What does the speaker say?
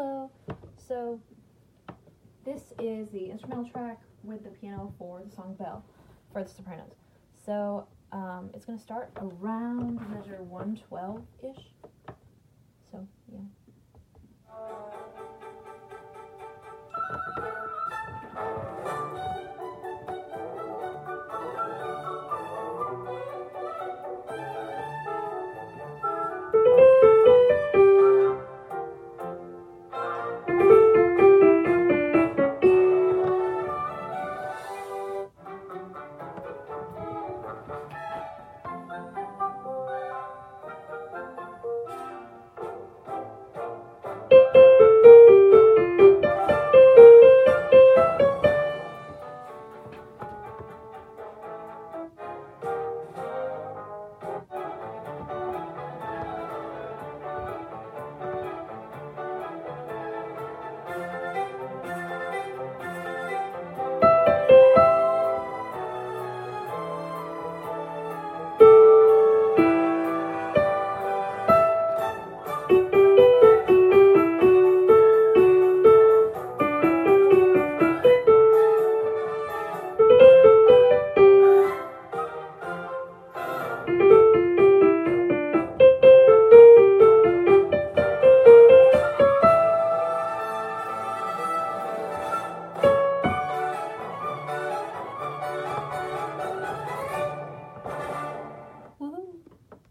Hello. So this is the instrumental track with the piano for the song Belle for the Sopranos. So um, it's going to start around measure 112-ish. So, yeah.